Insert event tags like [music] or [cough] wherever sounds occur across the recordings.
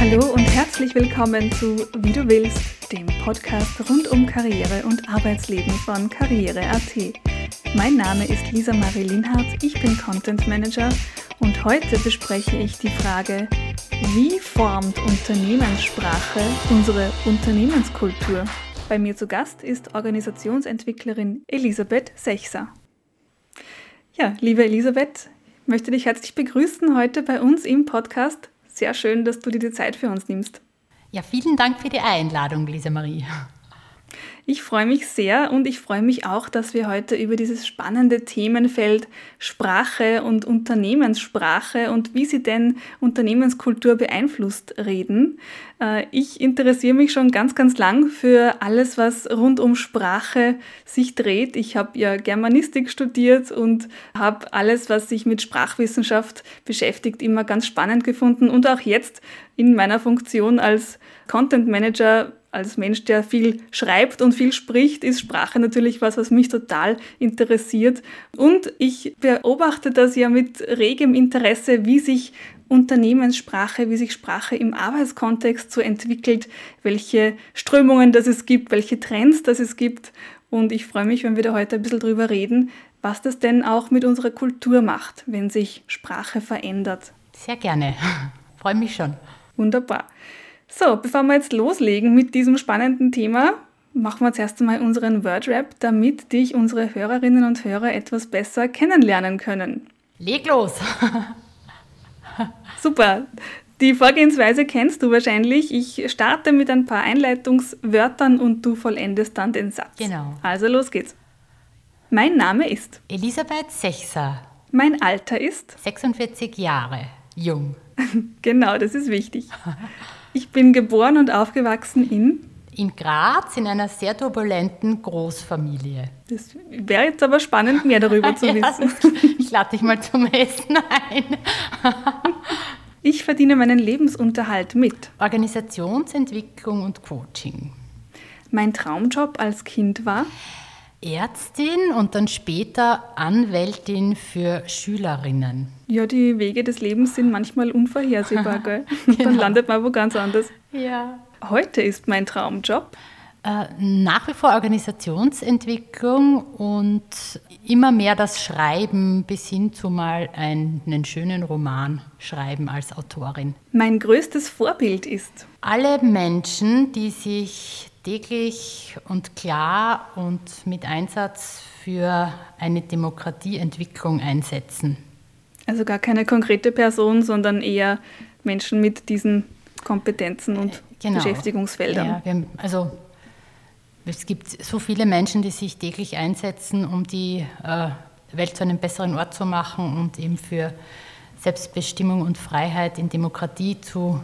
Hallo und herzlich willkommen zu Wie du willst, dem Podcast rund um Karriere und Arbeitsleben von Karriere.at. Mein Name ist Lisa Marie Linhardt, ich bin Content Manager und heute bespreche ich die Frage, wie formt Unternehmenssprache unsere Unternehmenskultur? Bei mir zu Gast ist Organisationsentwicklerin Elisabeth Sechser. Ja, liebe Elisabeth, ich möchte dich herzlich begrüßen heute bei uns im Podcast sehr schön, dass du dir die Zeit für uns nimmst. Ja, vielen Dank für die Einladung, Lisa Marie. Ich freue mich sehr und ich freue mich auch, dass wir heute über dieses spannende Themenfeld Sprache und Unternehmenssprache und wie sie denn Unternehmenskultur beeinflusst reden. Äh, ich interessiere mich schon ganz, ganz lang für alles, was rund um Sprache sich dreht. Ich habe ja Germanistik studiert und habe alles, was sich mit Sprachwissenschaft beschäftigt, immer ganz spannend gefunden und auch jetzt in meiner Funktion als Content Manager als Mensch, der viel schreibt und viel spricht, ist Sprache natürlich was, was mich total interessiert. Und ich beobachte das ja mit regem Interesse, wie sich Unternehmenssprache, wie sich Sprache im Arbeitskontext so entwickelt, welche Strömungen das es gibt, welche Trends das es gibt. Und ich freue mich, wenn wir da heute ein bisschen drüber reden, was das denn auch mit unserer Kultur macht, wenn sich Sprache verändert. Sehr gerne. freue mich schon. Wunderbar. So, bevor wir jetzt loslegen mit diesem spannenden Thema, machen wir zuerst einmal unseren Wordrap, damit dich unsere Hörerinnen und Hörer etwas besser kennenlernen können. Leg los! [laughs] Super! Die Vorgehensweise kennst du wahrscheinlich. Ich starte mit ein paar Einleitungswörtern und du vollendest dann den Satz. Genau. Also los geht's. Mein Name ist Elisabeth Sechser. Mein Alter ist 46 Jahre. Jung. [laughs] genau, das ist wichtig. [laughs] Ich bin geboren und aufgewachsen in? In Graz, in einer sehr turbulenten Großfamilie. Das wäre jetzt aber spannend, mehr darüber zu [laughs] wissen. ich lade dich mal zum Essen ein. [laughs] ich verdiene meinen Lebensunterhalt mit Organisationsentwicklung und Coaching. Mein Traumjob als Kind war? Ärztin und dann später Anwältin für Schülerinnen. Ja, die Wege des Lebens sind manchmal unvorhersehbar, [laughs] gell? genau. Dann landet man wo ganz anders. Ja. Heute ist mein Traumjob. Äh, nach wie vor Organisationsentwicklung und immer mehr das Schreiben bis hin zu mal einen schönen Roman schreiben als Autorin. Mein größtes Vorbild ist? Alle Menschen, die sich täglich und klar und mit Einsatz für eine Demokratieentwicklung einsetzen. Also gar keine konkrete Person, sondern eher Menschen mit diesen Kompetenzen und äh, genau. Beschäftigungsfeldern. Ja, haben, also es gibt so viele Menschen, die sich täglich einsetzen, um die äh, Welt zu einem besseren Ort zu machen und eben für Selbstbestimmung und Freiheit in Demokratie zu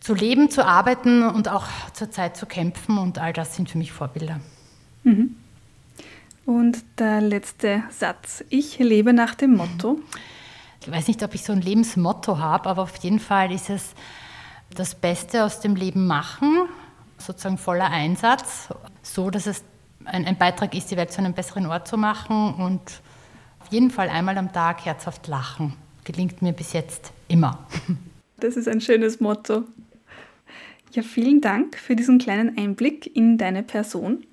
zu leben, zu arbeiten und auch zur Zeit zu kämpfen. Und all das sind für mich Vorbilder. Mhm. Und der letzte Satz. Ich lebe nach dem Motto. Ich weiß nicht, ob ich so ein Lebensmotto habe, aber auf jeden Fall ist es das Beste aus dem Leben machen, sozusagen voller Einsatz, so dass es ein, ein Beitrag ist, die Welt zu einem besseren Ort zu machen und auf jeden Fall einmal am Tag herzhaft lachen. Gelingt mir bis jetzt immer. [laughs] Das ist ein schönes Motto. Ja, vielen Dank für diesen kleinen Einblick in deine Person.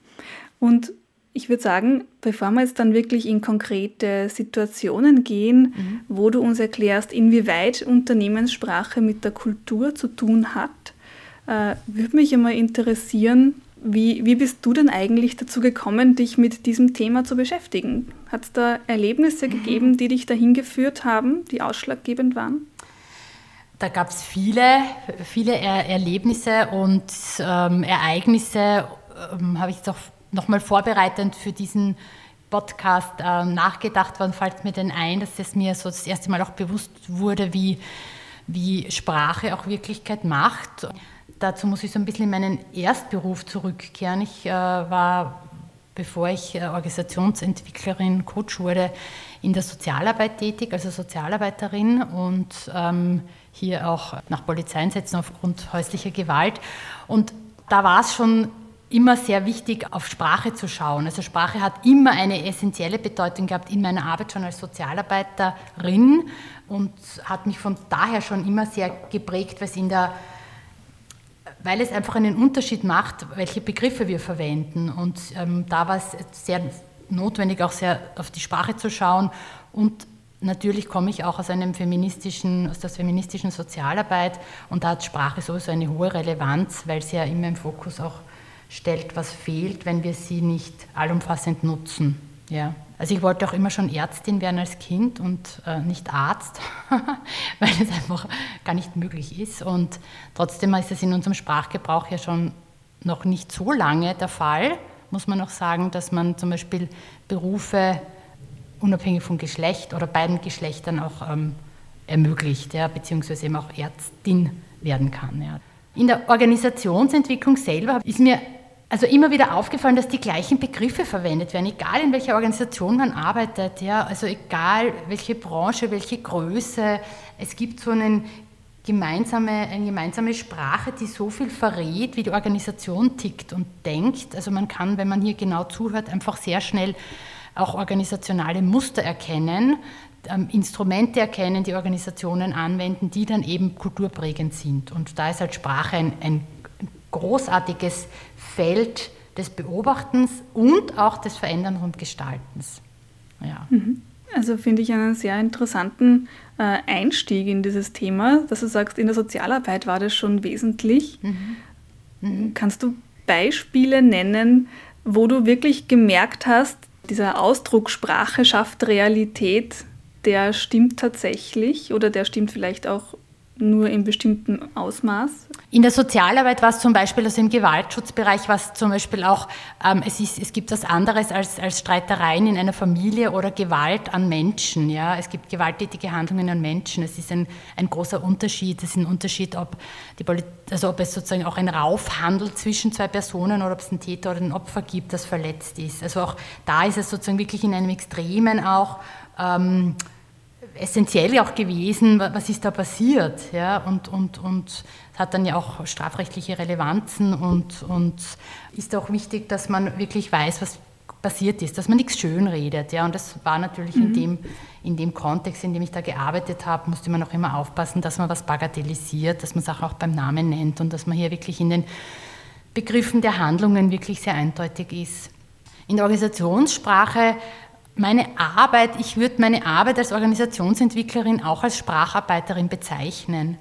Und ich würde sagen, bevor wir jetzt dann wirklich in konkrete Situationen gehen, mhm. wo du uns erklärst, inwieweit Unternehmenssprache mit der Kultur zu tun hat, äh, würde mich einmal interessieren, wie, wie bist du denn eigentlich dazu gekommen, dich mit diesem Thema zu beschäftigen? Hat es da Erlebnisse mhm. gegeben, die dich dahin geführt haben, die ausschlaggebend waren? Da gab es viele, viele er Erlebnisse und ähm, Ereignisse, ähm, habe ich jetzt auch nochmal vorbereitend für diesen Podcast ähm, nachgedacht, wann fällt mir denn ein, dass es mir so das erste Mal auch bewusst wurde, wie, wie Sprache auch Wirklichkeit macht. Dazu muss ich so ein bisschen in meinen Erstberuf zurückkehren. Ich äh, war, bevor ich äh, Organisationsentwicklerin, Coach wurde, in der Sozialarbeit tätig, also Sozialarbeiterin und ähm, hier auch nach Polizeieinsätzen aufgrund häuslicher Gewalt. Und da war es schon immer sehr wichtig, auf Sprache zu schauen. Also Sprache hat immer eine essentielle Bedeutung gehabt in meiner Arbeit schon als Sozialarbeiterin und hat mich von daher schon immer sehr geprägt, weil es der weil es einfach einen Unterschied macht, welche Begriffe wir verwenden. Und ähm, da war es sehr notwendig, auch sehr auf die Sprache zu schauen. Und natürlich komme ich auch aus einem feministischen, aus der feministischen Sozialarbeit und da hat Sprache sowieso eine hohe Relevanz, weil sie ja immer im Fokus auch stellt, was fehlt, wenn wir sie nicht allumfassend nutzen. Ja. Also ich wollte auch immer schon Ärztin werden als Kind und äh, nicht Arzt, [laughs] weil es einfach gar nicht möglich ist. Und trotzdem ist es in unserem Sprachgebrauch ja schon noch nicht so lange der Fall, muss man auch sagen, dass man zum Beispiel Berufe unabhängig vom Geschlecht oder beiden Geschlechtern auch ähm, ermöglicht, ja, beziehungsweise eben auch Ärztin werden kann. Ja. In der Organisationsentwicklung selber ist mir also immer wieder aufgefallen, dass die gleichen Begriffe verwendet werden, egal in welcher Organisation man arbeitet, ja, also egal welche Branche, welche Größe. Es gibt so einen gemeinsame, eine gemeinsame Sprache, die so viel verrät, wie die Organisation tickt und denkt. Also man kann, wenn man hier genau zuhört, einfach sehr schnell auch organisationale Muster erkennen, ähm, Instrumente erkennen, die Organisationen anwenden, die dann eben kulturprägend sind. Und da ist halt Sprache ein, ein großartiges Feld des Beobachtens und auch des Veränderns und Gestaltens. Ja. Mhm. Also finde ich einen sehr interessanten äh, Einstieg in dieses Thema, dass du sagst, in der Sozialarbeit war das schon wesentlich. Mhm. Mhm. Kannst du Beispiele nennen, wo du wirklich gemerkt hast, dieser Ausdruck Sprache schafft Realität, der stimmt tatsächlich oder der stimmt vielleicht auch nur in bestimmtem Ausmaß? In der Sozialarbeit war es zum Beispiel, also im Gewaltschutzbereich war es zum Beispiel auch, ähm, es, ist, es gibt was anderes als, als Streitereien in einer Familie oder Gewalt an Menschen. Ja? Es gibt gewalttätige Handlungen an Menschen. Es ist ein, ein großer Unterschied. Es ist ein Unterschied, ob, die also ob es sozusagen auch ein Rauf handelt zwischen zwei Personen oder ob es einen Täter oder ein Opfer gibt, das verletzt ist. Also auch da ist es sozusagen wirklich in einem Extremen auch. Ähm, essentiell auch gewesen, was ist da passiert. Ja? Und, und, und hat dann ja auch strafrechtliche Relevanzen und, und ist auch wichtig, dass man wirklich weiß, was passiert ist, dass man nichts schönredet. Ja? Und das war natürlich mhm. in, dem, in dem Kontext, in dem ich da gearbeitet habe, musste man auch immer aufpassen, dass man was bagatellisiert, dass man Sachen auch beim Namen nennt und dass man hier wirklich in den Begriffen der Handlungen wirklich sehr eindeutig ist. In der Organisationssprache meine Arbeit, ich würde meine Arbeit als Organisationsentwicklerin auch als Spracharbeiterin bezeichnen.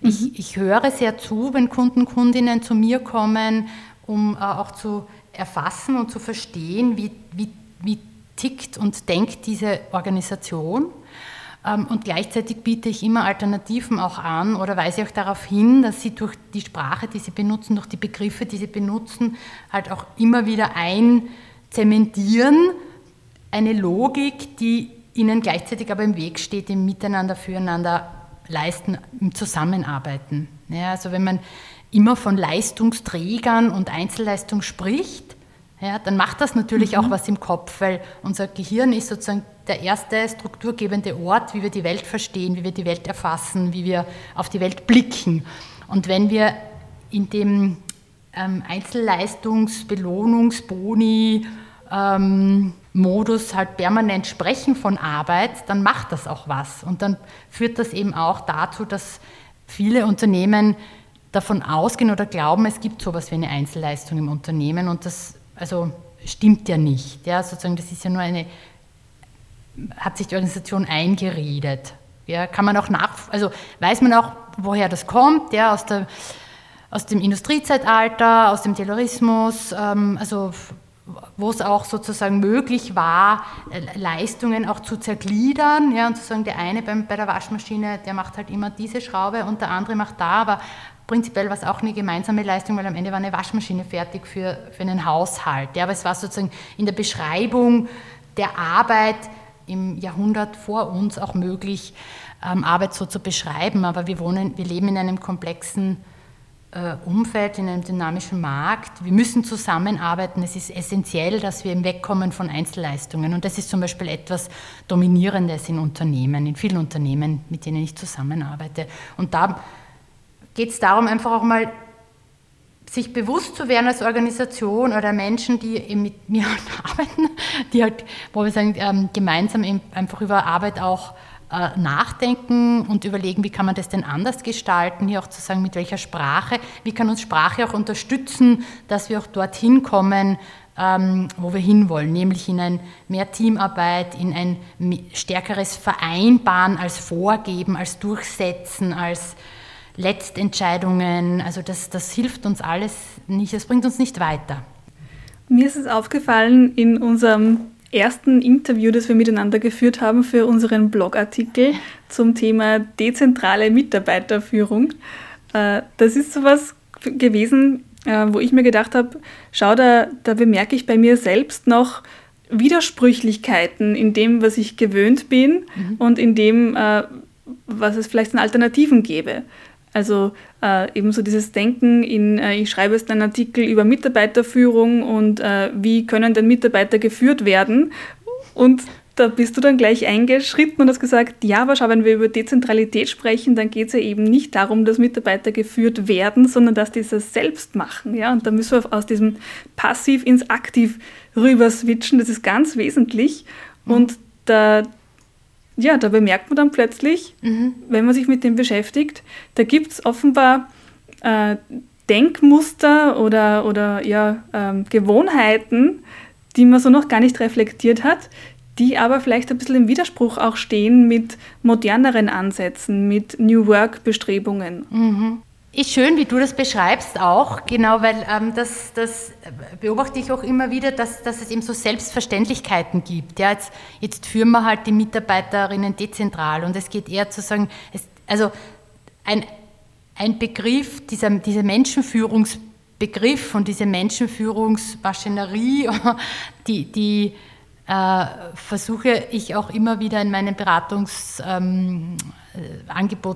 Mhm. Ich, ich, höre sehr zu, wenn Kunden, Kundinnen zu mir kommen, um äh, auch zu erfassen und zu verstehen, wie, wie, wie tickt und denkt diese Organisation. Ähm, und gleichzeitig biete ich immer Alternativen auch an oder weise auch darauf hin, dass sie durch die Sprache, die sie benutzen, durch die Begriffe, die sie benutzen, halt auch immer wieder einzementieren eine Logik, die ihnen gleichzeitig aber im Weg steht, im Miteinander, füreinander leisten, im Zusammenarbeiten. Ja, also wenn man immer von Leistungsträgern und Einzelleistung spricht, ja, dann macht das natürlich mhm. auch was im Kopf, weil unser Gehirn ist sozusagen der erste strukturgebende Ort, wie wir die Welt verstehen, wie wir die Welt erfassen, wie wir auf die Welt blicken. Und wenn wir in dem ähm, Einzelleistungs-, Belohnungs-, ähm, Modus halt permanent sprechen von Arbeit, dann macht das auch was. Und dann führt das eben auch dazu, dass viele Unternehmen davon ausgehen oder glauben, es gibt sowas wie eine Einzelleistung im Unternehmen und das also stimmt ja nicht. Ja, sozusagen, das ist ja nur eine, hat sich die Organisation eingeredet. Ja, kann man auch nach, also weiß man auch, woher das kommt, ja, aus, der, aus dem Industriezeitalter, aus dem Terrorismus, ähm, also wo es auch sozusagen möglich war, äh, Leistungen auch zu zergliedern ja, und zu sagen, der eine beim, bei der Waschmaschine, der macht halt immer diese Schraube und der andere macht da, aber prinzipiell war es auch eine gemeinsame Leistung, weil am Ende war eine Waschmaschine fertig für, für einen Haushalt. Ja, aber es war sozusagen in der Beschreibung der Arbeit im Jahrhundert vor uns auch möglich, ähm, Arbeit so zu beschreiben, aber wir, wohnen, wir leben in einem komplexen Umfeld, in einem dynamischen Markt. Wir müssen zusammenarbeiten. Es ist essentiell, dass wir wegkommen von Einzelleistungen. Und das ist zum Beispiel etwas Dominierendes in Unternehmen, in vielen Unternehmen, mit denen ich zusammenarbeite. Und da geht es darum, einfach auch mal sich bewusst zu werden als Organisation oder Menschen, die eben mit mir [laughs] arbeiten, die halt, wo wir sagen, ähm, gemeinsam einfach über Arbeit auch äh, nachdenken und überlegen, wie kann man das denn anders gestalten, hier auch zu sagen, mit welcher Sprache, wie kann uns Sprache auch unterstützen, dass wir auch dorthin kommen, ähm, wo wir hinwollen, nämlich in ein mehr Teamarbeit, in ein stärkeres Vereinbaren als Vorgeben, als Durchsetzen, als Letztentscheidungen. Also das, das hilft uns alles nicht, das bringt uns nicht weiter. Mir ist es aufgefallen in unserem ersten Interview, das wir miteinander geführt haben für unseren Blogartikel zum Thema dezentrale Mitarbeiterführung. Äh, das ist sowas gewesen, äh, wo ich mir gedacht habe, schau, da, da bemerke ich bei mir selbst noch Widersprüchlichkeiten in dem, was ich gewöhnt bin mhm. und in dem, äh, was es vielleicht an Alternativen gäbe. Also äh, ebenso dieses Denken in, äh, ich schreibe jetzt einen Artikel über Mitarbeiterführung und äh, wie können denn Mitarbeiter geführt werden. Und da bist du dann gleich eingeschritten und hast gesagt, ja, aber schau, wenn wir über Dezentralität sprechen, dann geht es ja eben nicht darum, dass Mitarbeiter geführt werden, sondern dass die es selbst machen. Ja? Und da müssen wir aus diesem Passiv ins Aktiv rüber switchen. Das ist ganz wesentlich. Und da, ja, da bemerkt man dann plötzlich, mhm. wenn man sich mit dem beschäftigt, da gibt es offenbar äh, Denkmuster oder, oder ja, ähm, Gewohnheiten, die man so noch gar nicht reflektiert hat, die aber vielleicht ein bisschen im Widerspruch auch stehen mit moderneren Ansätzen, mit New Work-Bestrebungen. Mhm. Ist schön, wie du das beschreibst auch, genau, weil ähm, das, das beobachte ich auch immer wieder, dass, dass es eben so Selbstverständlichkeiten gibt. Ja, jetzt, jetzt führen wir halt die Mitarbeiterinnen dezentral und es geht eher zu sagen, es, also ein, ein Begriff, dieser, dieser Menschenführungsbegriff und diese Menschenführungsmaschinerie, [laughs] die, die äh, versuche ich auch immer wieder in meinen Beratungsangeboten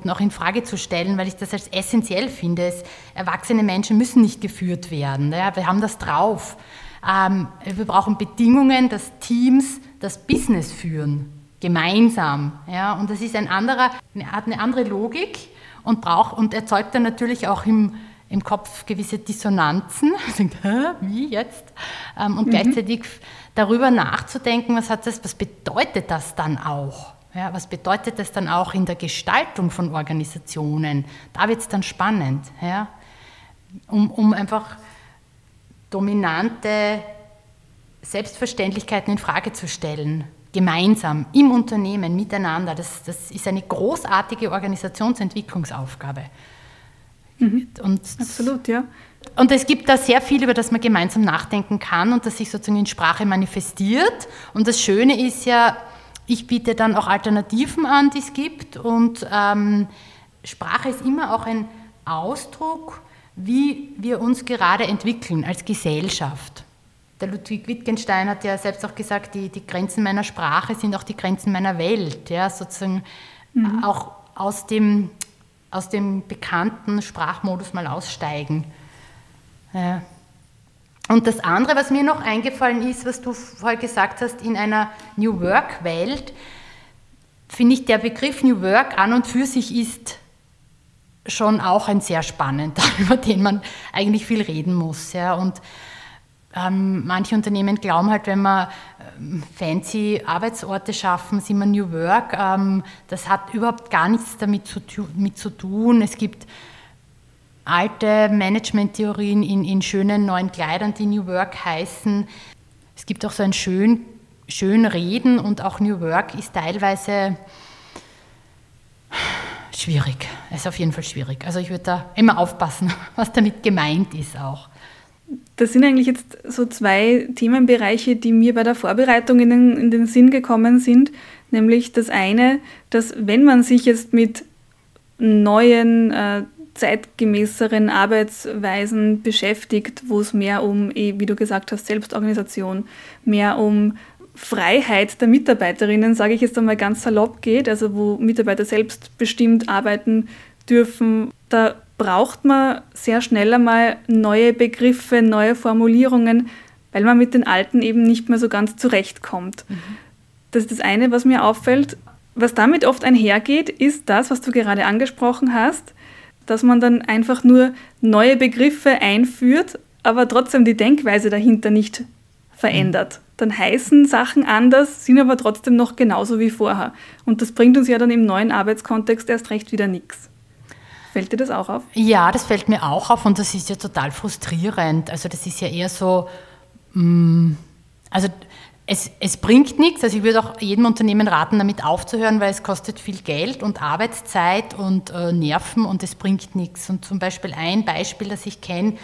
ähm, auch in Frage zu stellen, weil ich das als essentiell finde. Es, erwachsene Menschen müssen nicht geführt werden. Ja, wir haben das drauf. Ähm, wir brauchen Bedingungen, dass Teams das Business führen, gemeinsam. Ja, und das ist ein anderer, hat eine andere Logik und braucht und erzeugt dann natürlich auch im im Kopf gewisse Dissonanzen. [laughs] Denkt, wie jetzt? Ähm, und mhm. gleichzeitig darüber nachzudenken, was, hat das, was bedeutet das dann auch? Ja, was bedeutet das dann auch in der Gestaltung von Organisationen? Da wird es dann spannend, ja? um, um einfach dominante Selbstverständlichkeiten in Frage zu stellen, gemeinsam im Unternehmen, miteinander. Das, das ist eine großartige Organisationsentwicklungsaufgabe. Mhm. Und Absolut, ja. Und es gibt da sehr viel, über das man gemeinsam nachdenken kann und das sich sozusagen in Sprache manifestiert. Und das Schöne ist ja, ich biete dann auch Alternativen an, die es gibt. Und ähm, Sprache ist immer auch ein Ausdruck, wie wir uns gerade entwickeln als Gesellschaft. Der Ludwig Wittgenstein hat ja selbst auch gesagt, die, die Grenzen meiner Sprache sind auch die Grenzen meiner Welt. Ja, sozusagen mhm. auch aus dem, aus dem bekannten Sprachmodus mal aussteigen. Ja. Und das andere, was mir noch eingefallen ist, was du vorher gesagt hast, in einer New Work-Welt, finde ich, der Begriff New Work an und für sich ist schon auch ein sehr spannender, [laughs] über den man eigentlich viel reden muss. Ja. Und ähm, manche Unternehmen glauben halt, wenn wir ähm, fancy Arbeitsorte schaffen, sind wir New Work. Ähm, das hat überhaupt gar nichts damit zu, mit zu tun. Es gibt alte Management-Theorien in, in schönen neuen Kleidern, die New Work heißen. Es gibt auch so ein schön, schön Reden und auch New Work ist teilweise schwierig. Es ist auf jeden Fall schwierig. Also ich würde da immer aufpassen, [laughs] was damit gemeint ist auch. Das sind eigentlich jetzt so zwei Themenbereiche, die mir bei der Vorbereitung in den, in den Sinn gekommen sind. Nämlich das eine, dass wenn man sich jetzt mit neuen äh, zeitgemäßeren Arbeitsweisen beschäftigt, wo es mehr um, eh, wie du gesagt hast, Selbstorganisation, mehr um Freiheit der Mitarbeiterinnen, sage ich jetzt einmal ganz salopp geht, also wo Mitarbeiter selbstbestimmt arbeiten dürfen, da braucht man sehr schnell einmal neue Begriffe, neue Formulierungen, weil man mit den alten eben nicht mehr so ganz zurechtkommt. Mhm. Das ist das eine, was mir auffällt. Was damit oft einhergeht, ist das, was du gerade angesprochen hast, dass man dann einfach nur neue Begriffe einführt, aber trotzdem die Denkweise dahinter nicht verändert. Dann heißen Sachen anders, sind aber trotzdem noch genauso wie vorher. Und das bringt uns ja dann im neuen Arbeitskontext erst recht wieder nichts. Fällt dir das auch auf? Ja, das fällt mir auch auf und das ist ja total frustrierend. Also das ist ja eher so, mm, also es, es, bringt nichts. Also ich würde auch jedem Unternehmen raten, damit aufzuhören, weil es kostet viel Geld und Arbeitszeit und äh, Nerven und es bringt nichts. Und zum Beispiel ein Beispiel, das ich kenne,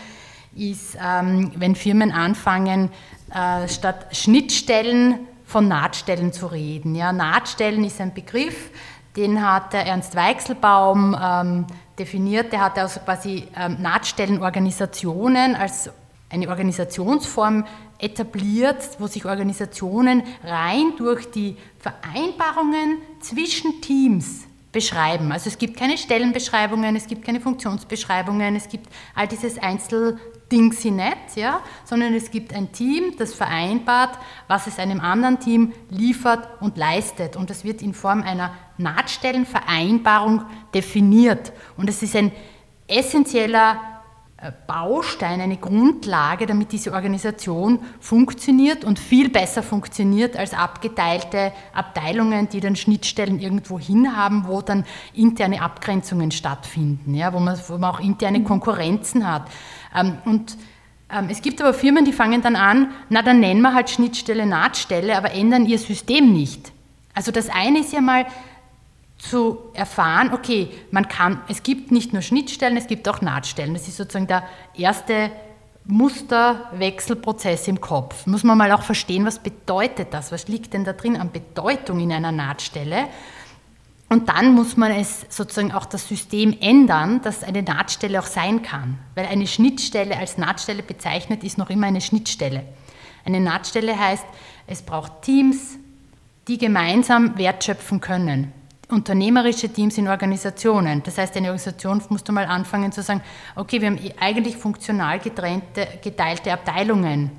ist, ähm, wenn Firmen anfangen, äh, statt Schnittstellen von Nahtstellen zu reden. Ja, Nahtstellen ist ein Begriff, den hat der Ernst Weichselbaum ähm, definiert. Der hat also quasi ähm, Nahtstellenorganisationen als eine Organisationsform etabliert, wo sich Organisationen rein durch die Vereinbarungen zwischen Teams beschreiben. Also es gibt keine Stellenbeschreibungen, es gibt keine Funktionsbeschreibungen, es gibt all dieses Einzeldings nicht, ja, sondern es gibt ein Team, das vereinbart, was es einem anderen Team liefert und leistet. Und das wird in Form einer Nahtstellenvereinbarung definiert. Und es ist ein essentieller Baustein, eine Grundlage, damit diese Organisation funktioniert und viel besser funktioniert als abgeteilte Abteilungen, die dann Schnittstellen irgendwo hin haben, wo dann interne Abgrenzungen stattfinden, ja, wo, man, wo man auch interne mhm. Konkurrenzen hat. Ähm, und ähm, es gibt aber Firmen, die fangen dann an, na dann nennen wir halt Schnittstelle, Nahtstelle, aber ändern ihr System nicht. Also das eine ist ja mal, zu erfahren, okay, man kann, es gibt nicht nur Schnittstellen, es gibt auch Nahtstellen. Das ist sozusagen der erste Musterwechselprozess im Kopf. Muss man mal auch verstehen, was bedeutet das? Was liegt denn da drin an Bedeutung in einer Nahtstelle? Und dann muss man es sozusagen auch das System ändern, dass eine Nahtstelle auch sein kann. Weil eine Schnittstelle als Nahtstelle bezeichnet ist noch immer eine Schnittstelle. Eine Nahtstelle heißt, es braucht Teams, die gemeinsam wertschöpfen können unternehmerische Teams in Organisationen. Das heißt, eine Organisation musst du mal anfangen zu sagen, okay, wir haben eigentlich funktional getrennte, geteilte Abteilungen.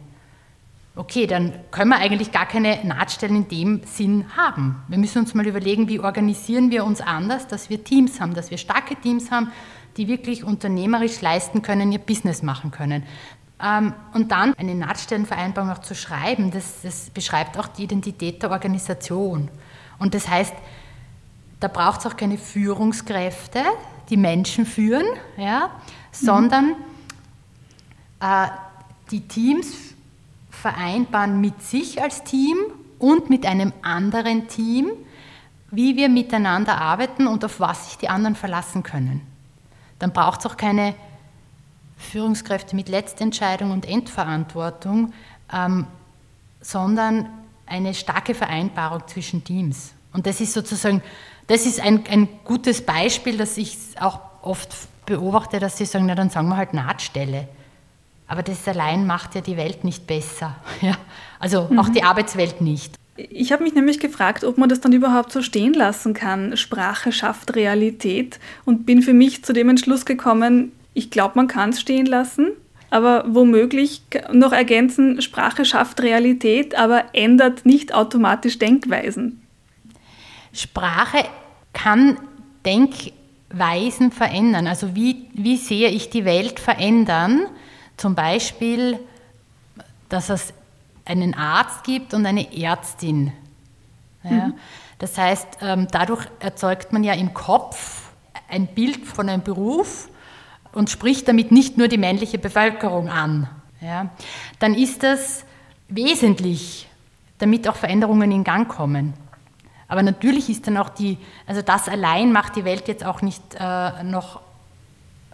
Okay, dann können wir eigentlich gar keine Nahtstellen in dem Sinn haben. Wir müssen uns mal überlegen, wie organisieren wir uns anders, dass wir Teams haben, dass wir starke Teams haben, die wirklich unternehmerisch leisten können, ihr Business machen können. Ähm, und dann eine Nahtstellenvereinbarung auch zu schreiben, das, das beschreibt auch die Identität der Organisation. Und das heißt, da braucht es auch keine Führungskräfte, die Menschen führen, ja, sondern mhm. äh, die Teams vereinbaren mit sich als Team und mit einem anderen Team, wie wir miteinander arbeiten und auf was sich die anderen verlassen können. Dann braucht es auch keine Führungskräfte mit Letztentscheidung und Endverantwortung, ähm, sondern eine starke Vereinbarung zwischen Teams. Und das ist sozusagen das ist ein, ein gutes Beispiel, das ich auch oft beobachte, dass sie sagen, na dann sagen wir halt Nahtstelle. Aber das allein macht ja die Welt nicht besser. [laughs] Ja? Also mhm. auch die Arbeitswelt nicht. Ich habe mich nämlich gefragt, ob man das dann überhaupt so stehen lassen kann. Sprache schafft Realität und bin für mich zu dem Entschluss gekommen, ich glaube, man kann es stehen lassen, aber womöglich noch ergänzen, Sprache schafft Realität, aber ändert nicht automatisch Denkweisen. Sprache kann Denkweisen verändern. Also wie, wie sehe ich die Welt verändern? Zum Beispiel, dass es einen Arzt gibt und eine Ärztin. Ja? Mhm. Das heißt, ähm, dadurch erzeugt man ja im Kopf ein Bild von einem Beruf und spricht damit nicht nur die männliche Bevölkerung an. Ja? Dann ist das wesentlich, damit auch Veränderungen in Gang kommen. Aber natürlich ist dann auch die, also das allein macht die Welt jetzt auch nicht äh, noch,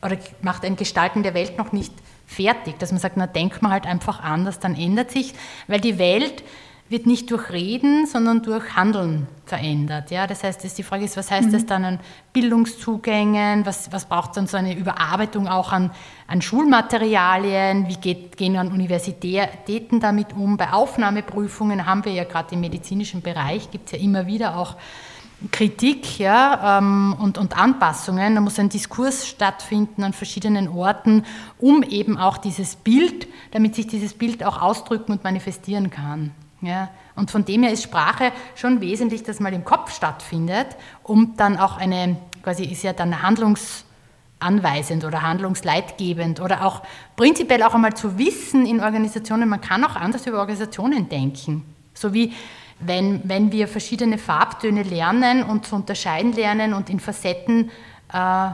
oder macht ein Gestalten der Welt noch nicht fertig, dass man sagt, na denk mal halt einfach anders, dann ändert sich, weil die Welt wird nicht durch Reden, sondern durch Handeln verändert. Ja? Das heißt, die Frage ist, was heißt mhm. das dann an Bildungszugängen, was, was braucht dann so eine Überarbeitung auch an, an Schulmaterialien, wie geht, gehen an Universitäten damit um? Bei Aufnahmeprüfungen haben wir ja gerade im medizinischen Bereich, gibt es ja immer wieder auch Kritik ja, ähm, und, und Anpassungen. Da muss ein Diskurs stattfinden an verschiedenen Orten, um eben auch dieses Bild, damit sich dieses Bild auch ausdrücken und manifestieren kann. Ja, und von dem her ist Sprache schon wesentlich, dass mal im Kopf stattfindet, um dann auch eine, quasi ist ja dann Handlungs, anweisend oder handlungsleitgebend oder auch prinzipiell auch einmal zu wissen in Organisationen, man kann auch anders über Organisationen denken. So wie wenn, wenn wir verschiedene Farbtöne lernen und zu unterscheiden lernen und in Facetten äh,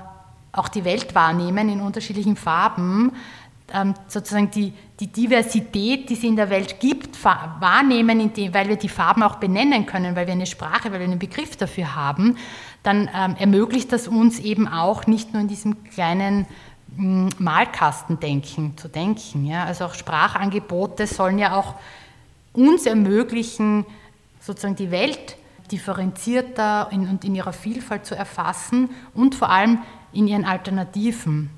auch die Welt wahrnehmen in unterschiedlichen Farben, sozusagen die, die Diversität, die es in der Welt gibt, wahrnehmen, dem, weil wir die Farben auch benennen können, weil wir eine Sprache, weil wir einen Begriff dafür haben, dann ähm, ermöglicht das uns eben auch nicht nur in diesem kleinen hm, Malkastendenken zu denken. Ja? Also auch Sprachangebote sollen ja auch uns ermöglichen, sozusagen die Welt differenzierter in, und in ihrer Vielfalt zu erfassen und vor allem in ihren Alternativen.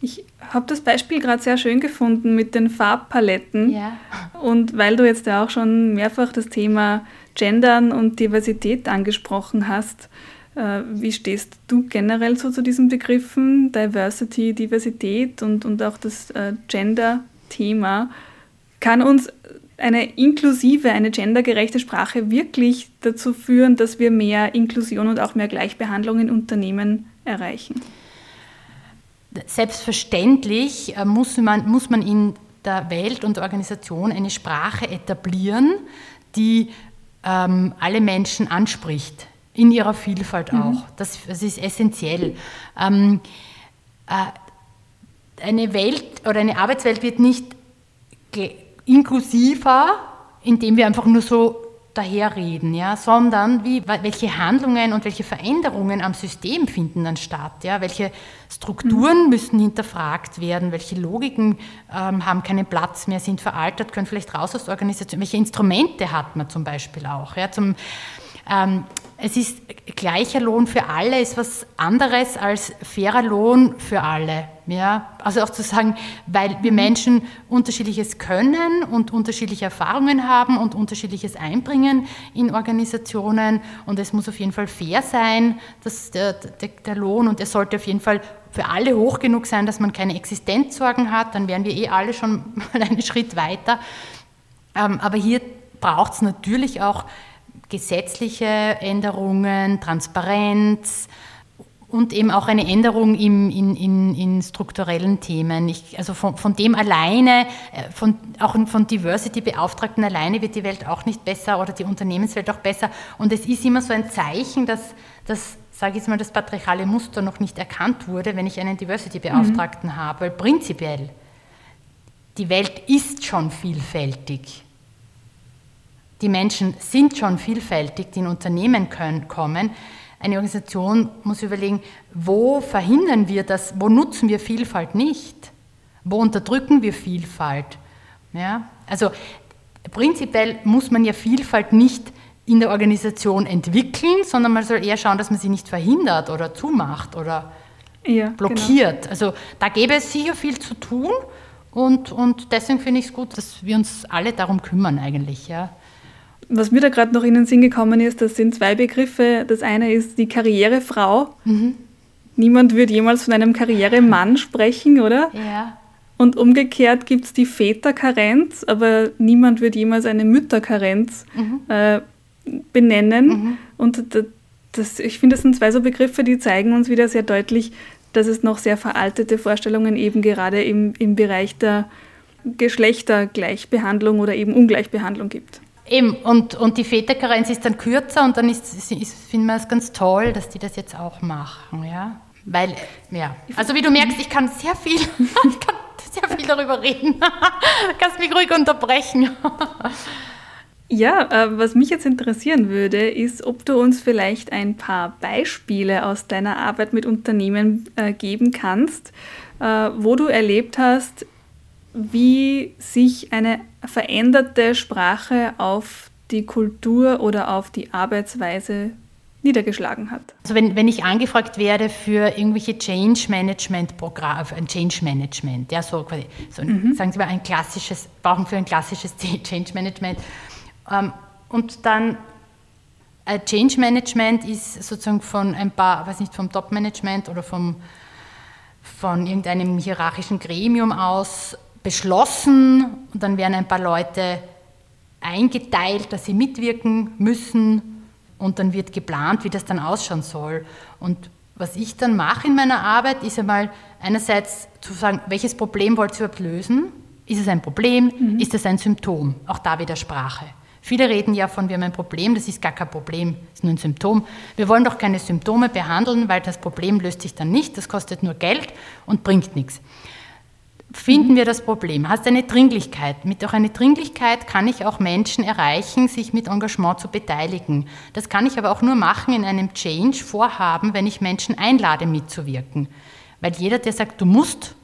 Ich habe das Beispiel gerade sehr schön gefunden mit den Farbpaletten. Ja. Und weil du jetzt ja auch schon mehrfach das Thema Gendern und Diversität angesprochen hast, äh, wie stehst du generell so zu diesen Begriffen Diversity, Diversität und, und auch das äh, Gender-Thema? Kann uns eine inklusive, eine gendergerechte Sprache wirklich dazu führen, dass wir mehr Inklusion und auch mehr Gleichbehandlung in Unternehmen erreichen? Selbstverständlich äh, muss man, muss man in der Welt und der Organisation eine Sprache etablieren, die ähm, alle Menschen anspricht, in ihrer Vielfalt mhm. auch. Das, das, ist essentiell. Ähm, äh, eine Welt oder eine Arbeitswelt wird nicht inklusiver, indem wir einfach nur so daherreden, ja, sondern wie, welche Handlungen und welche Veränderungen am System finden dann statt, ja, welche Strukturen mhm. müssen hinterfragt werden, welche Logiken ähm, haben keinen Platz mehr, sind veraltet, können vielleicht raus aus der Organisation, welche Instrumente hat man zum Beispiel auch, ja, zum, ähm, es ist gleicher Lohn für alle, ist was anderes als fairer Lohn für alle. Ja? Also auch zu sagen, weil wir Menschen unterschiedliches können und unterschiedliche Erfahrungen haben und unterschiedliches einbringen in Organisationen und es muss auf jeden Fall fair sein, dass der, der, der Lohn und er sollte auf jeden Fall für alle hoch genug sein, dass man keine Existenzsorgen hat, dann wären wir eh alle schon [laughs] mal einen Schritt weiter. Ähm, aber hier braucht es natürlich auch gesetzliche Änderungen, Transparenz und eben auch eine Änderung im, in, in, in strukturellen Themen. Ich, also von, von dem alleine, äh, von, auch von Diversity-Beauftragten alleine wird die Welt auch nicht besser oder die Unternehmenswelt auch besser. Und es ist immer so ein Zeichen, dass das sage ich jetzt mal, das patriarchale Muster noch nicht erkannt wurde, wenn ich einen Diversity-Beauftragten mhm. habe. Weil prinzipiell, die Welt ist schon vielfältig die Menschen sind schon vielfältig, die in Unternehmen können, kommen. Eine Organisation muss überlegen, wo verhindern wir das, wo nutzen wir Vielfalt nicht, wo unterdrücken wir Vielfalt. Ja? Also prinzipiell muss man ja Vielfalt nicht in der Organisation entwickeln, sondern man soll eher schauen, dass man sie nicht verhindert oder zumacht oder ja, blockiert. Genau. Also da gäbe es sicher viel zu tun und, und deswegen finde ich es gut, dass wir uns alle darum kümmern eigentlich. Ja. Was mir da gerade noch in den Sinn gekommen ist, das sind zwei Begriffe. Das eine ist die Karrierefrau. Mhm. Niemand wird jemals von einem Karrieremann [laughs] sprechen, oder? Ja. Und umgekehrt gibt es die Väterkarenz, aber niemand wird jemals eine Mütterkarenz mhm. äh, benennen. Mhm. Und das, ich finde, das sind zwei so Begriffe, die zeigen uns wieder sehr deutlich, dass es noch sehr veraltete Vorstellungen eben gerade im, im Bereich der Geschlechtergleichbehandlung oder eben Ungleichbehandlung gibt. Eben, und, und die Väterkarenz ist dann kürzer und dann ist, ist, finden wir es ganz toll, dass die das jetzt auch machen, ja. Weil, ja, also wie du merkst, ich kann sehr viel, [laughs] ich kann sehr viel darüber reden. [laughs] Kannst mich ruhig unterbrechen. [laughs] Ja, äh, was mich jetzt interessieren würde, ist, ob du uns vielleicht ein paar Beispiele aus deiner Arbeit mit Unternehmen äh, geben kannst, äh, wo du erlebt hast, wie sich eine veränderte Sprache auf die Kultur oder auf die Arbeitsweise niedergeschlagen hat. Also wenn, wenn ich angefragt werde für irgendwelche Change Management Programme, ein Change Management, ja, so, so mhm. sagen Sie mal ein klassisches, brauchen für ein klassisches [laughs] Change Management. Ähm, und dann äh, Change Management ist sozusagen von ein paar, weiß nicht, vom Top Management oder vom, von irgendeinem hierarchischen Gremium aus beschlossen und dann werden ein paar Leute eingeteilt, dass sie mitwirken müssen und dann wird geplant, wie das dann ausschauen soll. Und was ich dann mache in meiner Arbeit, ist einmal einerseits zu sagen, welches Problem wollt ihr überhaupt lösen? Ist es ein Problem? Mhm. Ist es ein Symptom? Auch da wieder Sprache. Viele reden ja von, wir haben ein Problem, das ist gar kein Problem, das ist nur ein Symptom. Wir wollen doch keine Symptome behandeln, weil das Problem löst sich dann nicht, das kostet nur Geld und bringt nichts. Finden wir das Problem? Hast eine Dringlichkeit? Mit auch einer Dringlichkeit kann ich auch Menschen erreichen, sich mit Engagement zu beteiligen. Das kann ich aber auch nur machen in einem Change-Vorhaben, wenn ich Menschen einlade, mitzuwirken. Weil jeder, der sagt, du musst,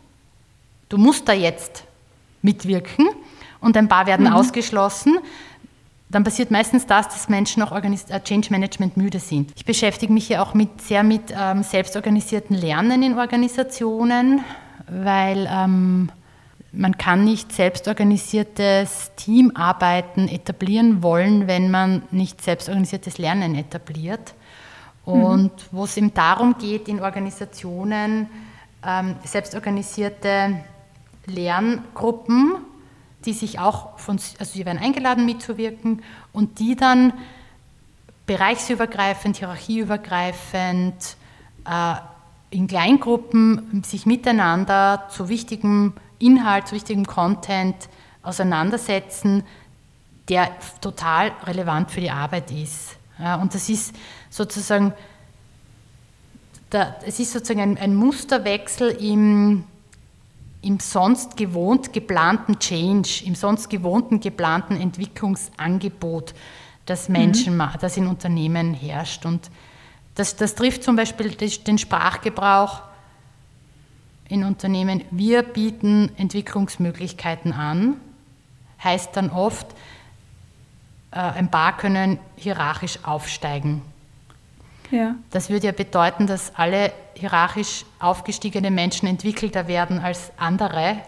du musst da jetzt mitwirken und ein paar werden mhm. ausgeschlossen, dann passiert meistens das, dass Menschen auch äh, Change Management müde sind. Ich beschäftige mich ja auch mit, sehr mit ähm, selbstorganisierten Lernen in Organisationen, weil ähm, man kann nicht selbstorganisiertes Teamarbeiten etablieren wollen, wenn man nicht selbstorganisiertes Lernen etabliert. Und mhm. wo es eben darum geht, in Organisationen ähm, selbstorganisierte Lerngruppen die sich auch von, also sie werden eingeladen mitzuwirken und die dann bereichsübergreifend, hierarchieübergreifend äh, in Kleingruppen sich miteinander zu wichtigem Inhalt, zu wichtigem Content auseinandersetzen, der total relevant für die Arbeit ist. Ja, und das ist sozusagen, da, es ist sozusagen ein, ein Musterwechsel im, im sonst gewohnt geplanten Change, im sonst gewohnten geplanten Entwicklungsangebot, das Menschen, mhm. das in Unternehmen herrscht. Und das, das trifft zum Beispiel den Sprachgebrauch in Unternehmen. Wir bieten Entwicklungsmöglichkeiten an, heißt dann oft, äh, ein paar können hierarchisch aufsteigen. Ja. Das würde ja bedeuten, dass alle hierarchisch aufgestiegene Menschen entwickelter werden als andere.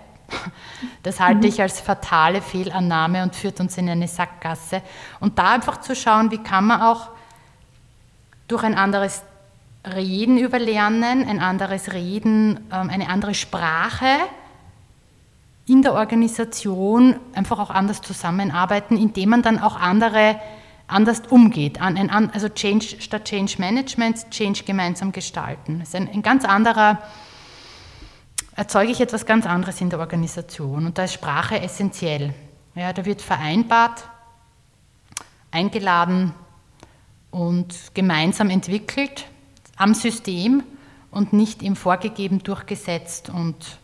Das halte mhm. ich als fatale Fehlannahme und führt uns in eine Sackgasse. Und da einfach zu schauen, wie kann man auch durch ein anderes Reden überlernen, ein anderes Reden, ähm, eine andere Sprache in der Organisation einfach auch anders zusammenarbeiten, indem man dann auch andere anders umgeht. also Change statt Change Management, Change gemeinsam gestalten. Das ist ein, ein ganz anderer, erzeuge ich etwas ganz anderes in der Organisation. Und da ist Sprache essentiell. Ja, da wird vereinbart, eingeladen und gemeinsam entwickelt am System und nicht im Vorgegeben durchgesetzt und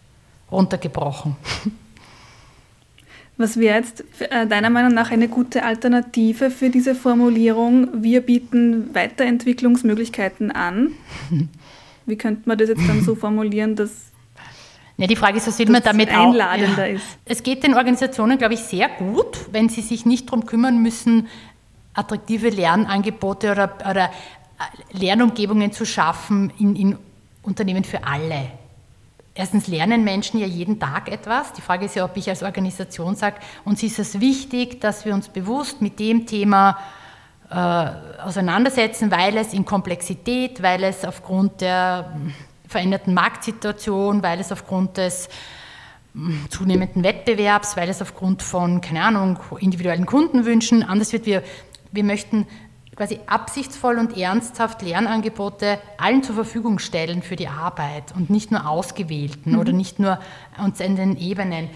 runtergebrochen. Was wäre jetzt äh, deiner Meinung nach eine gute Alternative für diese Formulierung? Wir bieten Weiterentwicklungsmöglichkeiten an. [laughs] Wie könnte man das jetzt dann so formulieren, dass ja, die Frage ist, was will man damit einladender auch, ja. ist? Es geht den Organisationen, glaube ich, sehr gut, wenn sie sich nicht darum kümmern müssen, attraktive Lernangebote oder, oder äh, Lernumgebungen zu schaffen in, in Unternehmen für alle. Erstens lernen Menschen ja jeden Tag etwas. Die Frage ist ja, ob ich als Organisation sage, uns ist es wichtig, dass wir uns bewusst mit dem Thema äh, auseinandersetzen, weil es in Komplexität, weil es aufgrund der veränderten Marktsituation, weil es aufgrund des hm, zunehmenden Wettbewerbs, weil es aufgrund von, keine Ahnung, individuellen Kundenwünschen anders wird. Wir, wir möchten quasi absichtsvoll und ernsthaft Lernangebote allen zur Verfügung stellen für die Arbeit und nicht nur Ausgewählten mhm. oder nicht nur uns in den Ebenen.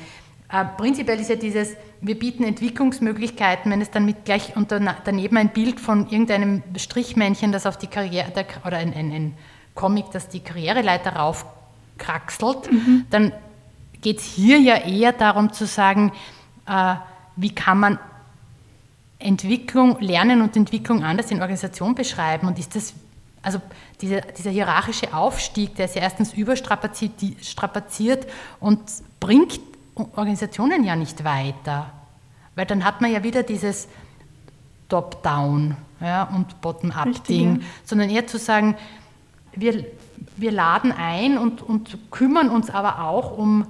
Äh, prinzipiell ist ja dieses, wir bieten Entwicklungsmöglichkeiten, wenn es dann mit gleich unter, daneben ein Bild von irgendeinem Strichmännchen, das auf die Karriere, oder ein, ein, ein Comic, das die Karriereleiter raufkraxelt, mhm. dann geht es hier ja eher darum zu sagen, äh, wie kann man Entwicklung, Lernen und Entwicklung anders in Organisation beschreiben? Und ist das, also dieser, dieser hierarchische Aufstieg, der ist ja erstens überstrapaziert und bringt Organisationen ja nicht weiter. Weil dann hat man ja wieder dieses Top-Down ja, und Bottom-Up-Ding, sondern eher zu sagen, wir, wir laden ein und, und kümmern uns aber auch um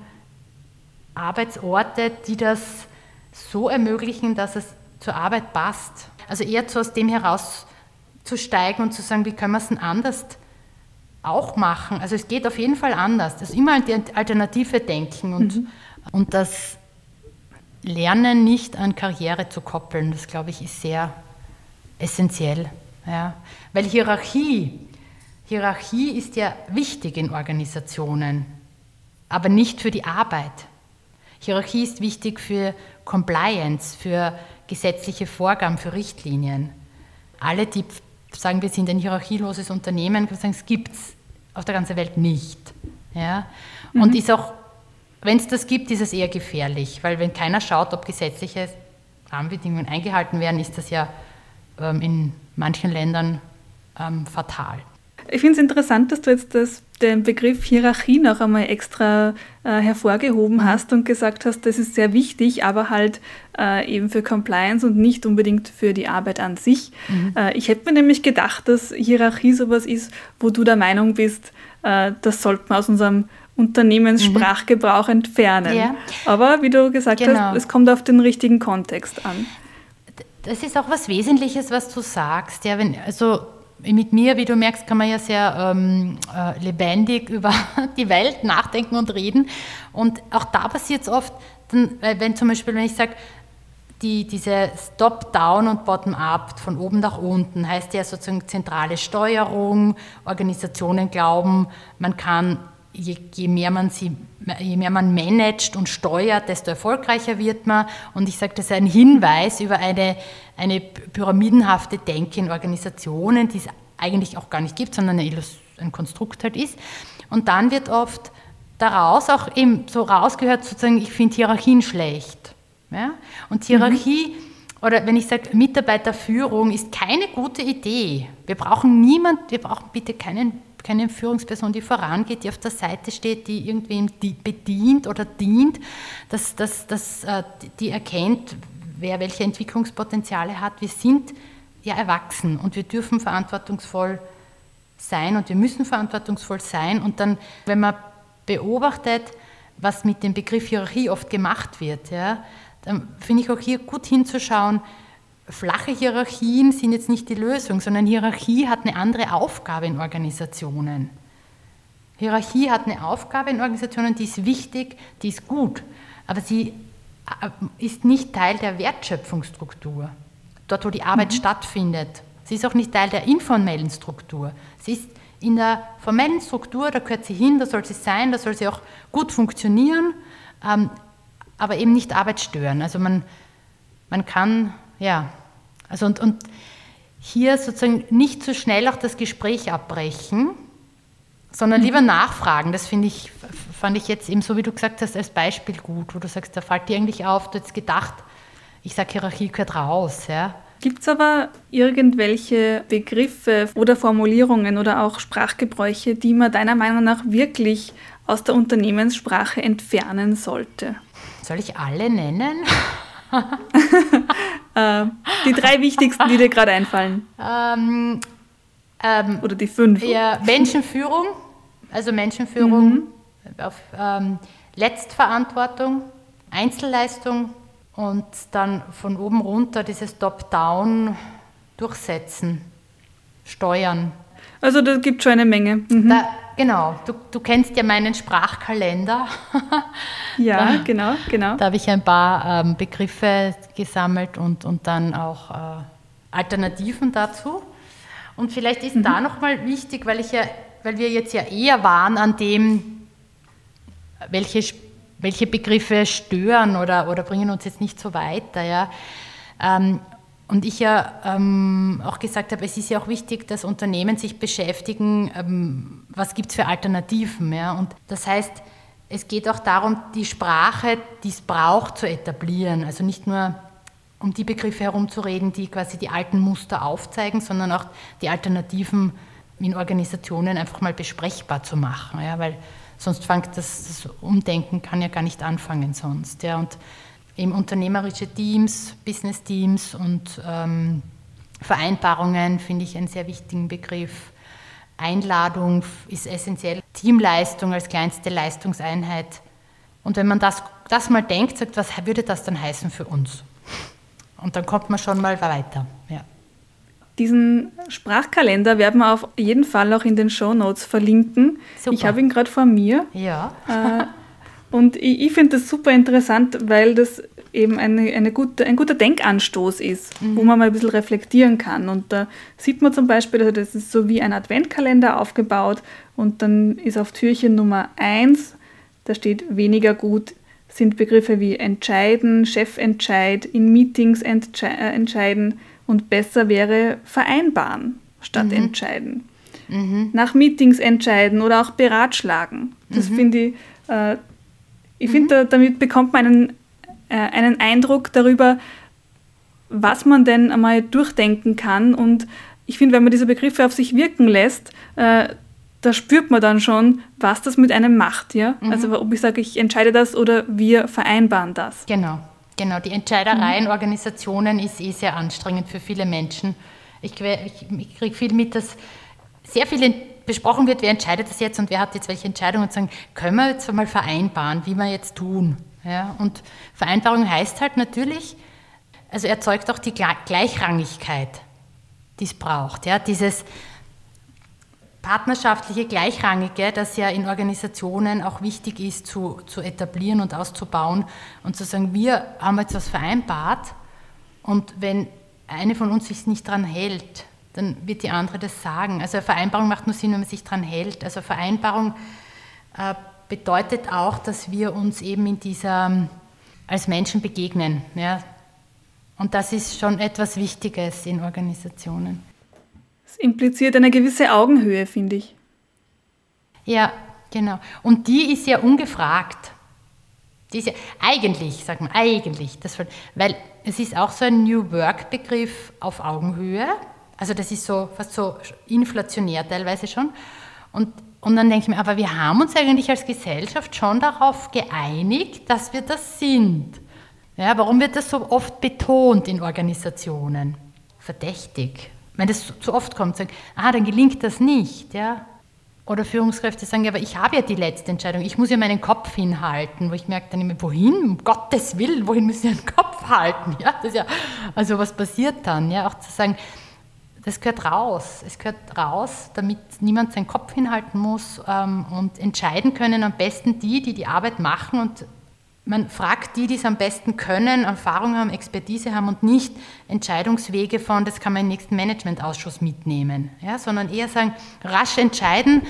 Arbeitsorte, die das so ermöglichen, dass es zur Arbeit passt. Also eher so aus dem herauszusteigen und zu sagen, wie können wir es denn anders auch machen. Also es geht auf jeden Fall anders. Das ist immer die Alternative denken und, mhm. und das Lernen nicht an Karriere zu koppeln, das glaube ich ist sehr essentiell. Ja. Weil Hierarchie Hierarchie ist ja wichtig in Organisationen, aber nicht für die Arbeit. Hierarchie ist wichtig für Compliance, für gesetzliche Vorgaben, für Richtlinien. Alle, die sagen, wir sind ein hierarchieloses Unternehmen, sagen, es gibt es auf der ganzen Welt nicht. Ja? Und mhm. ist auch, wenn es das gibt, ist es eher gefährlich, weil wenn keiner schaut, ob gesetzliche Rahmenbedingungen eingehalten werden, ist das ja ähm, in manchen Ländern ähm, fatal. Ich finde es interessant, dass du jetzt das, den Begriff Hierarchie noch einmal extra äh, hervorgehoben hast und gesagt hast, das ist sehr wichtig, aber halt äh, eben für Compliance und nicht unbedingt für die Arbeit an sich. Mhm. Äh, ich hätte mir nämlich gedacht, dass Hierarchie sowas ist, wo du der Meinung bist, äh, das sollte man aus unserem Unternehmenssprachgebrauch mhm. entfernen. Ja. Aber wie du gesagt genau. hast, es kommt auf den richtigen Kontext an. Das ist auch was Wesentliches, was du sagst. Ja, wenn, also mit mir, wie du merkst, kann man ja sehr ähm, äh, lebendig [laughs] über die Welt nachdenken und reden. Und auch da passiert es oft, dann, wenn zum Beispiel, wenn ich sage, die, diese Stop-Down und Bottom-Up von oben nach unten heißt ja sozusagen zentrale Steuerung. Organisationen glauben, man kann, je, je, mehr man sie, je mehr man managt und steuert, desto erfolgreicher wird man. Und ich sage, das ist ein Hinweis über eine eine pyramidenhafte Denke in Organisationen, die es eigentlich auch gar nicht gibt, sondern ein Konstrukt halt ist. Und dann wird oft daraus auch eben so rausgehört, sozusagen, ich finde Hierarchien schlecht. Ja? Und Hierarchie, mhm. oder wenn ich sage, Mitarbeiterführung ist keine gute Idee. Wir brauchen niemand, wir brauchen bitte keinen, keine Führungsperson, die vorangeht, die auf der Seite steht, die irgendwem bedient oder dient, dass, dass, dass äh, die erkennt, wer welche Entwicklungspotenziale hat. Wir sind ja erwachsen und wir dürfen verantwortungsvoll sein und wir müssen verantwortungsvoll sein. Und dann, wenn man beobachtet, was mit dem Begriff Hierarchie oft gemacht wird, ja, dann finde ich auch hier gut hinzuschauen, flache Hierarchien sind jetzt nicht die Lösung, sondern Hierarchie hat eine andere Aufgabe in Organisationen. Hierarchie hat eine Aufgabe in Organisationen, die ist wichtig, die ist gut, aber sie äh, ist nicht Teil der Wertschöpfungsstruktur, dort wo die Arbeit mhm. stattfindet. Sie ist auch nicht Teil der informellen Struktur. Sie ist in der formellen Struktur, da gehört sie hin, da soll sie sein, da soll sie auch gut funktionieren, ähm, aber eben nicht Arbeit stören. Also man, man kann, ja, also und, und hier sozusagen nicht zu so schnell auch das Gespräch abbrechen, sondern lieber mhm. nachfragen. Das finde ich, fand ich jetzt eben so, wie du gesagt hast, als Beispiel gut, wo du sagst, da fällt dir eigentlich auf, du hast gedacht, ich sage Hierarchie gehört raus. Ja. Gibt es aber irgendwelche Begriffe oder Formulierungen oder auch Sprachgebräuche, die man deiner Meinung nach wirklich aus der Unternehmenssprache entfernen sollte? Soll ich alle nennen? [laughs] [laughs] äh, die drei [laughs] wichtigsten, die dir gerade einfallen. Ähm, ähm, oder die fünf? Ja, Menschenführung also Menschenführung mhm. auf ähm, Letztverantwortung, Einzelleistung und dann von oben runter dieses Top-Down durchsetzen, steuern. Also da gibt schon eine Menge. Mhm. Da, genau, du, du, kennst ja meinen Sprachkalender. [laughs] ja, da, genau, genau. Da habe ich ein paar ähm, Begriffe gesammelt und, und dann auch äh, Alternativen dazu. Und vielleicht ist mhm. da nochmal wichtig, weil ich ja weil wir jetzt ja eher waren an dem, welche, welche Begriffe stören oder, oder bringen uns jetzt nicht so weiter. Ja. Ähm, und ich ja ähm, auch gesagt habe, es ist ja auch wichtig, dass Unternehmen sich beschäftigen, ähm, was gibt es für Alternativen. Ja? Und das heißt, es geht auch darum, die Sprache, die es braucht, zu etablieren. Also nicht nur um die Begriffe herumzureden, die quasi die alten Muster aufzeigen, sondern auch die Alternativen in Organisationen einfach mal besprechbar zu machen, ja, weil sonst fängt das, das, Umdenken kann ja gar nicht anfangen sonst. Ja, und eben unternehmerische Teams, Business-Teams und ähm, Vereinbarungen finde ich einen sehr wichtigen Begriff. Einladung ist essentiell. Teamleistung als kleinste Leistungseinheit. Und wenn man das, das mal denkt, sagt, was würde das dann heißen für uns? Und dann kommt man schon mal weiter. Ja. Diesen Sprachkalender werden wir auf jeden Fall auch in den Show Notes verlinken. Super. Ich habe ihn gerade vor mir. Ja. Äh, Und ich, ich finde das super interessant, weil das eben eine, eine gute, ein guter Denkanstoß ist, mhm. wo man mal ein bisschen reflektieren kann. Und da sieht man zum Beispiel, also das ist so wie ein Adventkalender aufgebaut und dann ist auf Türchen Nummer 1, da steht weniger gut, sind Begriffe wie entscheiden, Chefentscheid, in Meetings entsche äh, entscheiden und besser wäre vereinbaren statt mhm. entscheiden. Mhm. Nach Meetings entscheiden oder auch beratschlagen. Das mhm. finde ich, äh, ich finde, mhm. damit bekommt man einen, äh, einen Eindruck darüber, was man denn einmal durchdenken kann. Und ich finde, wenn man diese Begriffe auf sich wirken lässt, äh, da spürt man dann schon, was das mit einem macht. Ja? Mhm. Also ob ich sage, ich entscheide das oder wir vereinbaren das. Genau, genau. Die Entscheiderei in mhm. Organisationen ist eh sehr anstrengend für viele Menschen. Ich, ich, ich kriege viel mit, dass sehr viel besprochen wird, wer entscheidet das jetzt und wer hat jetzt welche Entscheidung und sagen, können wir jetzt mal vereinbaren, wie wir jetzt tun. Ja? Und Vereinbarung heißt halt natürlich, also erzeugt auch die Gleichrangigkeit, die es braucht. Ja? Dieses partnerschaftliche Gleichrangige, das ja in Organisationen auch wichtig ist zu, zu etablieren und auszubauen und zu sagen, wir haben jetzt was vereinbart und wenn eine von uns sich nicht daran hält, dann wird die andere das sagen. Also eine Vereinbarung macht nur Sinn, wenn man sich daran hält. Also Vereinbarung äh, bedeutet auch, dass wir uns eben in dieser, als Menschen begegnen. Ja? Und das ist schon etwas Wichtiges in Organisationen. Es impliziert eine gewisse Augenhöhe, finde ich. Ja, genau. Und die ist ja ungefragt. Die ist ja eigentlich, sag mal, eigentlich, das, weil es ist auch so ein New Work-Begriff auf Augenhöhe. Also das ist so fast so inflationär teilweise schon. Und, und dann denke ich mir, aber wir haben uns eigentlich als Gesellschaft schon darauf geeinigt, dass wir das sind. Ja, warum wird das so oft betont in Organisationen? Verdächtig. Wenn das zu oft kommt, sagen, ah, dann gelingt das nicht. Ja? Oder Führungskräfte sagen, ja, aber ich habe ja die letzte Entscheidung, ich muss ja meinen Kopf hinhalten, wo ich merke dann immer, wohin? Um Gottes Willen, wohin müssen wir den Kopf halten? Ja, das ja, also was passiert dann? Ja, auch zu sagen, das gehört raus. Es gehört raus, damit niemand seinen Kopf hinhalten muss ähm, und entscheiden können am besten die, die die Arbeit machen. Und man fragt die, die es am besten können, Erfahrung haben, Expertise haben und nicht Entscheidungswege von, das kann man im nächsten Managementausschuss mitnehmen, ja, sondern eher sagen, rasch entscheiden,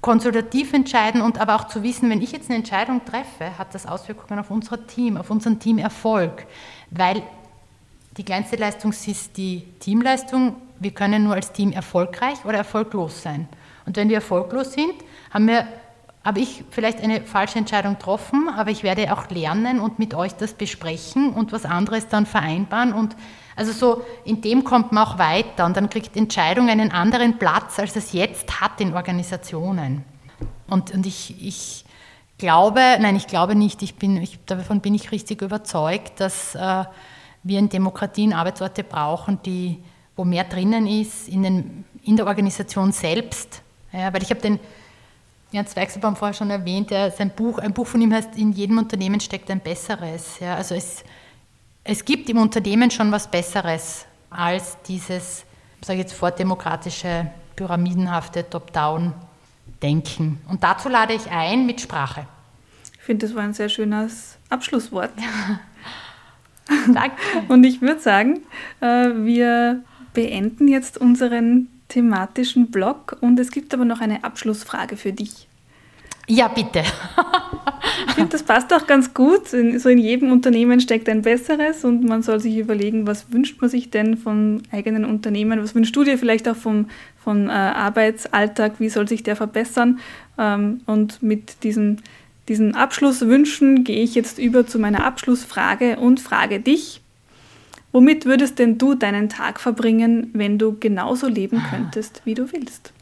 konsultativ entscheiden und aber auch zu wissen, wenn ich jetzt eine Entscheidung treffe, hat das Auswirkungen auf unser Team, auf unseren Teamerfolg, weil die kleinste Leistung ist die Teamleistung. Wir können nur als Team erfolgreich oder erfolglos sein. Und wenn wir erfolglos sind, haben wir, habe ich vielleicht eine falsche Entscheidung getroffen, aber ich werde auch lernen und mit euch das besprechen und was anderes dann vereinbaren. Und also so, in dem kommt man auch weiter und dann kriegt Entscheidung einen anderen Platz, als es jetzt hat in Organisationen. Und, und ich, ich glaube, nein, ich glaube nicht, ich bin, ich, davon bin ich richtig überzeugt, dass äh, wir in Demokratien Arbeitsorte brauchen, die, wo mehr drinnen ist, in, den, in der Organisation selbst. Ja, weil ich habe den Jens Weichselbaum vorher schon erwähnt, der, sein Buch, ein Buch von ihm heißt, in jedem Unternehmen steckt ein besseres. Ja, also es, es gibt im Unternehmen schon was Besseres als dieses, sage ich jetzt vordemokratische, pyramidenhafte Top-Down-Denken. Und dazu lade ich ein mit Sprache. Ich finde, das war ein sehr schönes Abschlusswort. Ja. [laughs] [laughs] Danke. Und ich würde sagen, äh, wir beenden jetzt unseren thematischen Blog und es gibt aber noch eine Abschlussfrage für dich. Ja, bitte. ich finde, das passt auch ganz gut. so in jedem Unternehmen steckt ein besseres und man soll sich überlegen, was wünscht man sich denn vom eigenen Unternehmen, was wünschst du dir vielleicht auch vom, vom äh, Arbeitsalltag, wie soll sich der verbessern? Ähm, und mit diesem diesen Abschluss wünschen, gehe ich jetzt über zu meiner Abschlussfrage und frage dich, womit würdest denn du deinen Tag verbringen, wenn du genauso leben könntest, wie du willst?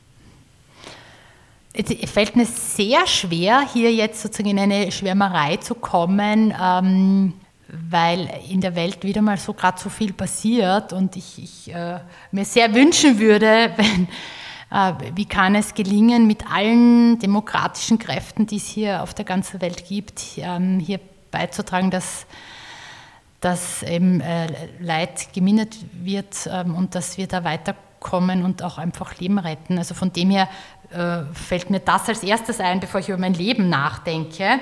Es fällt mir sehr schwer, hier jetzt sozusagen in eine Schwärmerei zu kommen, ähm, weil in der Welt wieder mal so gerade so viel passiert und ich, ich äh, mir sehr wünschen würde, [laughs] wenn wie kann es gelingen, mit allen demokratischen Kräften, die es hier auf der ganzen Welt gibt, ähm, hier beizutragen, dass, dass eben äh, Leid gemindert wird ähm, und dass wir da weiterkommen und auch einfach Leben retten. Also von dem her äh, fällt mir das als erstes ein, bevor ich über mein Leben nachdenke.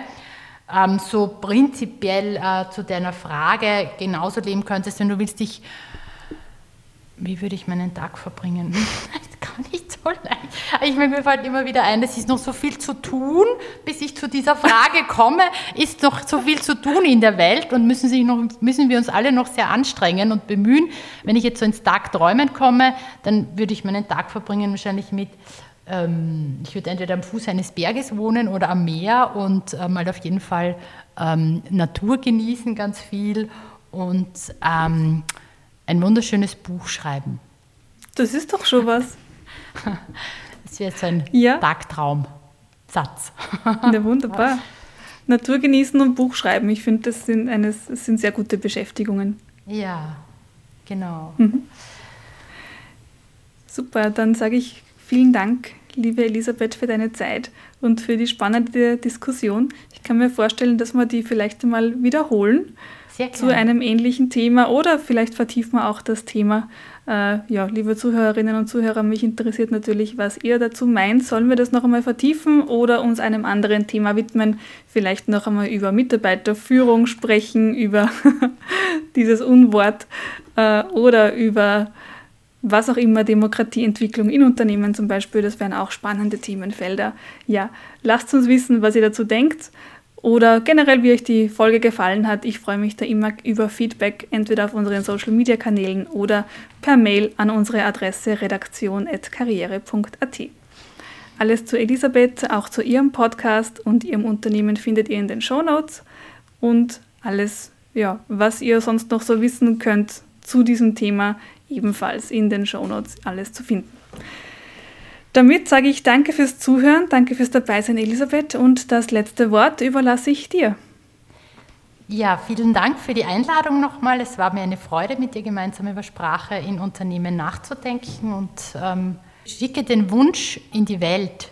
ähm, so prinzipiell äh, zu deiner Frage genauso leben könntest, wenn du willst dich wie würde ich meinen Tag verbringen? [laughs] Kann nicht so leicht. Ich meine, mir fällt immer wieder ein, es ist noch so viel zu tun, bis ich zu dieser Frage komme, ist noch so viel zu tun in der Welt und müssen, sich noch, müssen wir uns alle noch sehr anstrengen und bemühen. Wenn ich jetzt so ins Tagträumen komme, dann würde ich meinen Tag verbringen wahrscheinlich mit, ähm, ich würde entweder am Fuß eines Berges wohnen oder am Meer und äh, mal auf jeden Fall ähm, Natur genießen ganz viel und ähm, ein wunderschönes Buch schreiben. Das ist doch schon was. [laughs] Das wäre so ein ja. Tagtraumsatz. [laughs] Ja, wunderbar. Natur genießen und Buch schreiben. Ich finde, das sind, eines, das sind sehr gute Beschäftigungen. Ja, genau. Mhm. Super, dann sage ich vielen Dank, liebe Elisabeth, für deine Zeit und für die spannende Diskussion. Ich kann mir vorstellen, dass wir die vielleicht einmal wiederholen zu einem ähnlichen Thema oder vielleicht vertiefen wir auch das Thema. Äh, ja, liebe Zuhörerinnen und Zuhörer, mich interessiert natürlich, was ihr dazu meint. Sollen wir das noch einmal vertiefen oder uns einem anderen Thema widmen? Vielleicht noch einmal über Mitarbeiterführung sprechen, über [laughs] dieses Unwort äh, oder über was auch immer, Demokratieentwicklung in Unternehmen zum Beispiel, das wären auch spannende Themenfelder. Ja, lasst uns wissen, was ihr dazu denkt oder generell, wie euch die Folge gefallen hat. Ich freue mich da immer über Feedback, entweder auf unseren Social Media Kanälen oder per Mail an unsere Adresse redaktion.karriere.at. Alles zu Elisabeth, auch zu ihrem Podcast und ihrem Unternehmen findet ihr in den Show Notes und alles, ja, was ihr sonst noch so wissen könnt zu diesem Thema, ebenfalls in den Show Notes alles zu finden. Damit sage ich danke fürs Zuhören, danke fürs Dabeisein, Elisabeth, und das letzte Wort überlasse ich dir. Ja, vielen Dank für die Einladung nochmal. Es war mir eine Freude, mit dir gemeinsam über Sprache in Unternehmen nachzudenken und ähm, schicke den Wunsch in die Welt,